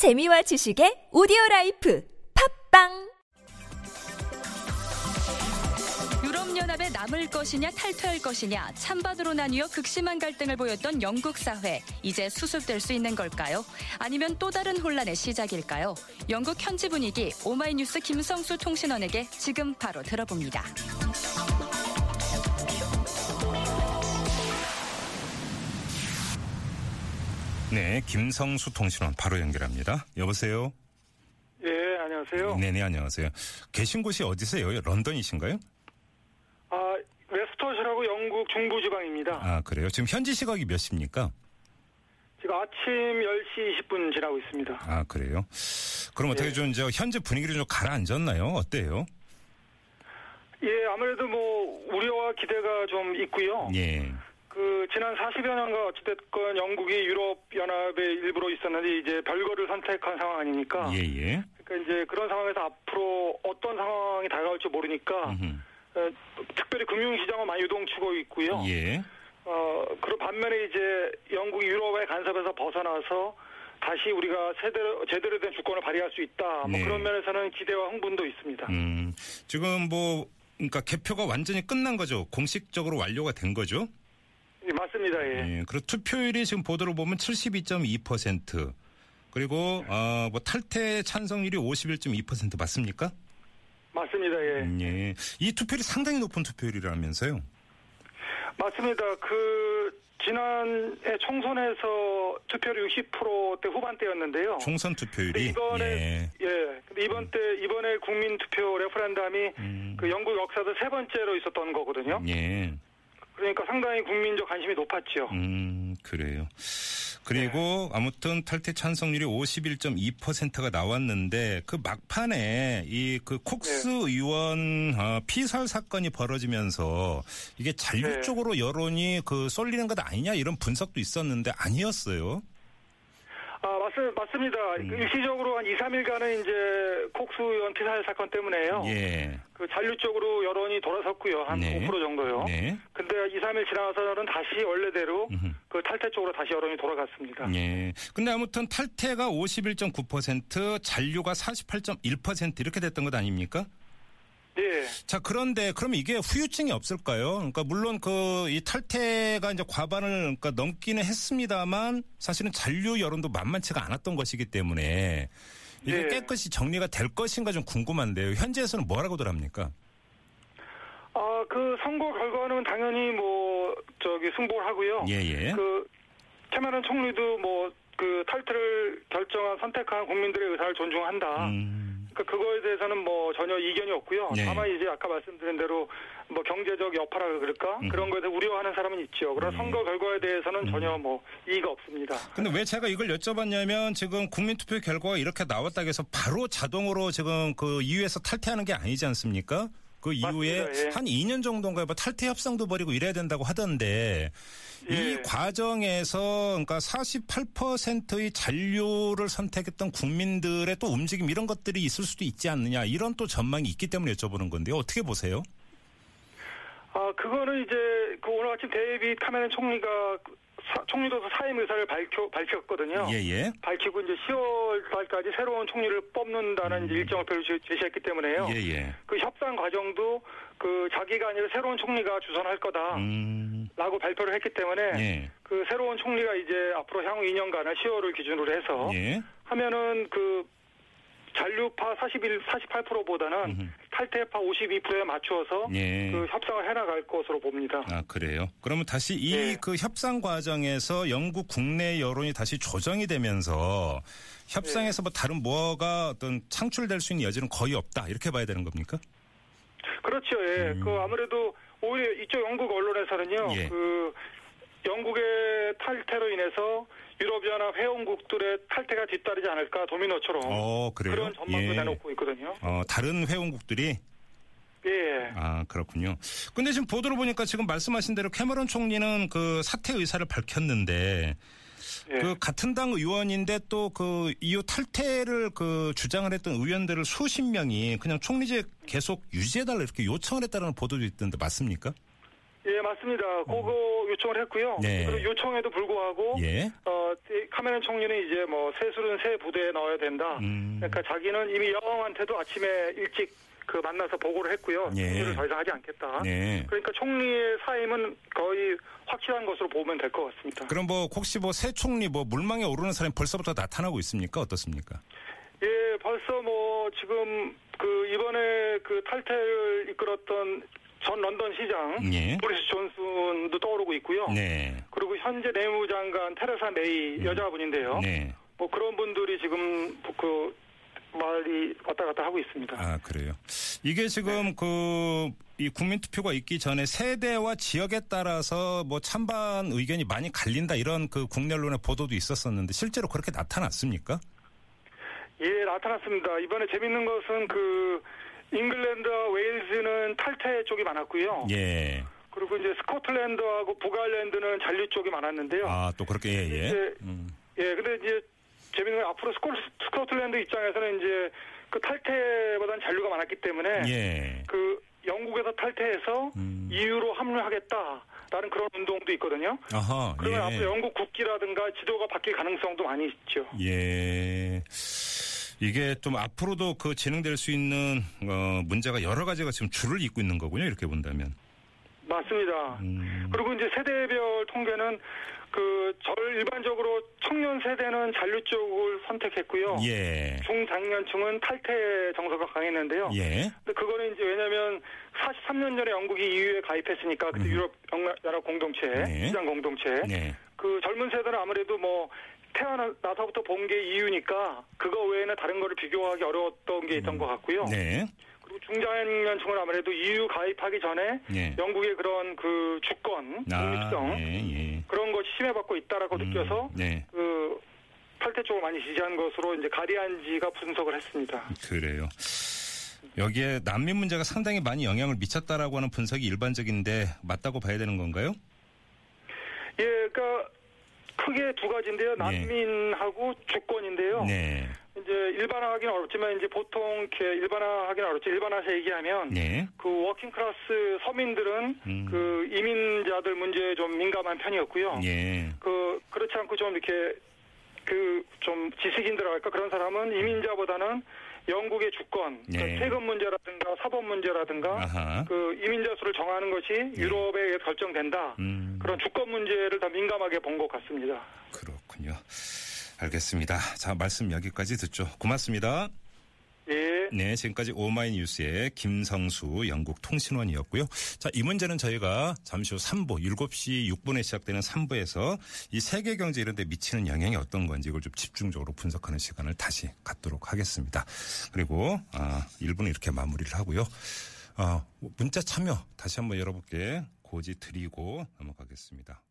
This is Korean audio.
재미와 지식의 오디오 라이프 팟빵 유럽연합에 남을 것이냐 탈퇴할 것이냐 찬반으로 나뉘어 극심한 갈등을 보였던 영국 사회 이제 수습될 수 있는 걸까요? 아니면 또 다른 혼란의 시작일까요? 영국 현지 분위기 오마이뉴스 김성수 통신원에게 지금 바로 들어봅니다. 네, 김성수 통신원 바로 연결합니다. 여보세요? 예, 안녕하세요. 네 네, 안녕하세요. 계신 곳이 어디세요? 런던이신가요? 아, 웨스터시라고 영국 중부 지방입니다. 아, 그래요? 지금 현지 시각이 몇 시입니까? 지금 아침 10시 20분 지나고 있습니다. 아, 그래요? 그럼 어떻게 예. 좀, 저, 현재 분위기를 좀 가라앉았나요? 어때요? 예, 아무래도 뭐, 우려와 기대가 좀 있고요. 예. 그, 지난 40여 년간 어찌됐건 영국이 유럽 연합의 일부로 있었는데 이제 별거를 선택한 상황 아닙니까? 예, 예. 그러니까 이제 그런 상황에서 앞으로 어떤 상황이 다가올지 모르니까. 어, 특별히 금융시장은 많이 유동치고 있고요. 예. 어, 그리고 반면에 이제 영국이 유럽의 간섭에서 벗어나서 다시 우리가 제대로, 제대로 된 주권을 발휘할 수 있다. 뭐 네. 그런 면에서는 기대와 흥분도 있습니다. 음, 지금 뭐, 그러니까 개표가 완전히 끝난 거죠? 공식적으로 완료가 된 거죠? 예, 맞습니다. 예. 예. 그리고 투표율이 지금 보도를 보면 72.2%. 그리고, 어, 뭐, 탈퇴 찬성률이 51.2% 맞습니까? 맞습니다. 예. 음, 예. 이 투표율이 상당히 높은 투표율이라면서요? 맞습니다. 그, 지난해 총선에서 투표율 60%대 후반대였는데요. 총선 투표율이. 이번에 예. 예. 근데 이번 때 이번에 국민 투표 referendum이 음. 그 영국 역사에서 세 번째로 있었던 거거든요. 예. 그러니까 상당히 국민적 관심이 높았죠. 음, 그래요. 그리고 아무튼 탈퇴 찬성률이 51.2%가 나왔는데 그 막판에 이 그 콕스 네. 의원 어, 피살 사건이 벌어지면서 이게 잔류 네. 쪽으로 여론이 그 쏠리는 것 아니냐 이런 분석도 있었는데 아니었어요. 아, 맞, 맞습니다. 음. 그 일시적으로 한 2, 3일간은 이제 콕스 의원 피살 사건 때문에요. 예. 그 잔류 쪽으로 여론이 돌아섰고요. 한 네. 5% 정도요. 네. 근데 2, 3일 지나서는 다시 원래대로 음흠. 그 탈퇴 쪽으로 다시 여론이 돌아갔습니다. 예. 근데 아무튼 탈퇴가 51.9%, 잔류가 48.1% 이렇게 됐던 것 아닙니까? 예. 자, 그런데 그럼 이게 후유증이 없을까요? 그러니까 물론 그 이 탈퇴가 이제 과반을 그러니까 넘기는 했습니다만 사실은 잔류 여론도 만만치가 않았던 것이기 때문에 이게 네. 깨끗이 정리가 될 것인가 좀 궁금한데요. 현지에서는 뭐라고들 합니까? 아, 그 선거 결과는 당연히 뭐 저기 승복을 하고요. 예, 예. 그 캐머런 총리도 뭐 그 탈퇴를 결정한 선택한 국민들의 의사를 존중한다. 음, 그러니까 그거에 대해서는 뭐 전혀 이견이 없고요. 네. 다만 이제 아까 말씀드린 대로 뭐 경제적 여파라 그럴까 음. 그런 거에 대해 우려하는 사람은 있죠. 그러나 네. 선거 결과에 대해서는 전혀 뭐 이의가 없습니다. 근데 왜 제가 이걸 여쭤봤냐면 지금 국민투표 결과가 이렇게 나왔다고 해서 바로 자동으로 지금 그 이후에서 탈퇴하는 게 아니지 않습니까? 그 이후에 맞습니다. 예. 한 2년 정도인가 뭐 탈퇴 협상도 벌이고 이래야 된다고 하던데 이 예. 과정에서 그러니까 48%의 잔류를 선택했던 국민들의 또 움직임 이런 것들이 있을 수도 있지 않느냐 이런 또 전망이 있기 때문에 여쭤보는 건데요. 어떻게 보세요? 아 그거는 이제 그 오늘 아침 데이빗 카메론 총리가 사- 총리로서 사임 의사를 밝혀 밝혔거든요. 예, 예. 밝히고 이제 10월 달까지 새로운 총리를 뽑는다는 이제 일정을 표- 제시했기 때문에요. 음. 예, 예. 그 협상 과정도 그 자기가 아니라 새로운 총리가 주선할 거다. 음. 라고 발표를 했기 때문에 예. 그 새로운 총리가 이제 앞으로 향후 2년간을 10월을 기준으로 해서 예. 하면은 그 잔류파 41, 48%보다는 음흠. 탈퇴파 52%에 맞추어서 예. 그 협상을 해나갈 것으로 봅니다. 아, 그래요? 그러면 다시 이 예. 그 협상 과정에서 영국 국내 여론이 다시 조정이 되면서 협상에서 뭐 다른 뭐가 어떤 창출될 수 있는 여지는 거의 없다. 이렇게 봐야 되는 겁니까? 그렇죠. 예. 그 아무래도 오히려 이쪽 영국 언론에서는요. 음. 예. 그 영국의 탈퇴로 인해서 유럽연합 회원국들의 탈퇴가 뒤따르지 않을까 도미노처럼 어, 그래요? 그런 전망도 예. 내놓고 있거든요. 어, 다른 회원국들이 예. 아, 그렇군요. 근데 지금 보도를 보니까 지금 말씀하신 대로 캐머런 총리는 그 사퇴 의사를 밝혔는데 예. 그 같은 당 의원인데 또 그 이후 탈퇴를 그 주장을 했던 의원들을 수십 명이 그냥 총리제 계속 유지해달라 이렇게 요청을 했다는 보도도 있던데 맞습니까? 예, 맞습니다. 그거 요청을 했고요. 네. 그리고 요청에도 불구하고 예. 어, 이 카메론 총리는 이제 뭐 세술은 새 부대에 넣어야 된다. 음. 그러니까 자기는 이미 여왕한테도 아침에 일찍 그 만나서 보고를 했고요. 예. 총리를 더 이상 하지 않겠다. 네. 그러니까 총리의 사임은 거의 확실한 것으로 보면 될 것 같습니다. 그럼 뭐 혹시 뭐 새 총리 뭐 물망에 오르는 사람이 벌써부터 나타나고 있습니까? 어떻습니까? 예, 벌써 뭐 지금 그 이번에 그 탈퇴를 이끌었던 전 런던 시장 예. 보리스 존슨도 떠오르고 있고요. 네. 그리고 현재 내무장관 테레사 메이 여자분인데요. 네. 뭐 그런 분들이 지금 그 말이 왔다 갔다 하고 있습니다. 아, 그래요. 이게 지금 그, 이 국민투표가 있기 전에 세대와 지역에 따라서 뭐 찬반 의견이 많이 갈린다 이런 그 국내 언론의 보도도 있었었는데 실제로 그렇게 나타났습니까? 예, 나타났습니다. 이번에 재밌는 것은 그 잉글랜드와 웨일즈는 탈퇴 쪽이 많았고요. 예. 그리고 이제 스코틀랜드하고 북아일랜드는 잔류 쪽이 많았는데요. 아, 또 그렇게, 예, 예. 이제 음. 예, 근데 이제 재밌는 건 앞으로 스코, 스코틀랜드 입장에서는 이제 그 탈퇴보다는 잔류가 많았기 때문에 예. 그 영국에서 탈퇴해서 음. EU로 합류하겠다라는 그런 운동도 있거든요. 아하, 그러면 예. 앞으로 영국 국기라든가 지도가 바뀔 가능성도 많이 있죠. 예. 이게 좀 앞으로도 그 진행될 수 있는 어, 문제가 여러 가지가 지금 줄을 잇고 있는 거군요. 이렇게 본다면. 맞습니다. 음. 그리고 이제 세대별 통계는 그 절 일반적으로 청년 세대는 잔류 쪽을 선택했고요. 예. 중장년층은 탈퇴 정서가 강했는데요. 예. 근데 그거는 이제 왜냐하면 43년 전에 영국이 EU에 가입했으니까 그때 유럽 연합 공동체, 네. 시장 공동체. 네. 그 젊은 세대는 아무래도 뭐 태어나서부터 본게 EU니까 그거 외에는 다른 거를 비교하기 어려웠던 게 있던 것 같고요. 네. 그리고 중장년층은 아무래도 EU 가입하기 전에 예. 영국의 그런 그 주권, 독립성 아, 예, 예. 그런 것이 침해받고 있다라고 음, 느껴서 네. 그 탈퇴 쪽을 많이 지지한 것으로 이제 가디안지가 분석을 했습니다. 그래요. 여기에 난민 문제가 상당히 많이 영향을 미쳤다라고 하는 분석이 일반적인데 맞다고 봐야 되는 건가요? 예, 그러니까 크게 두 가지인데요. 난민하고 주권인데요. 네. 이제 일반화하기는 어렵지만 이제 보통 이렇게 일반화하기는 어렵죠. 일반화해서 얘기하면 네. 그 working class 서민들은 음. 그 이민자들 문제에 좀 민감한 편이었고요. 예. 그 그렇지 않고 좀 이렇게 그 좀 지식인들 할까 그런 사람은 이민자보다는 영국의 주권, 네. 그러니까 세금 문제라든가 사법 문제라든가 아하. 그 이민자 수를 정하는 것이 유럽에 의해 결정된다. 음. 그런 주권 문제를 더 민감하게 본 것 같습니다. 그렇군요. 알겠습니다. 자, 말씀 여기까지 듣죠. 고맙습니다. 예. 네, 지금까지 오마이뉴스의 김성수 영국 통신원이었고요. 자, 이 문제는 저희가 잠시 후 3부, 7시 6분에 시작되는 3부에서 이 세계 경제 이런 데 미치는 영향이 어떤 건지 이걸 좀 집중적으로 분석하는 시간을 다시 갖도록 하겠습니다. 그리고 아, 1부는 이렇게 마무리를 하고요. 아, 문자 참여 다시 한번 여러분께 고지 드리고 넘어가겠습니다.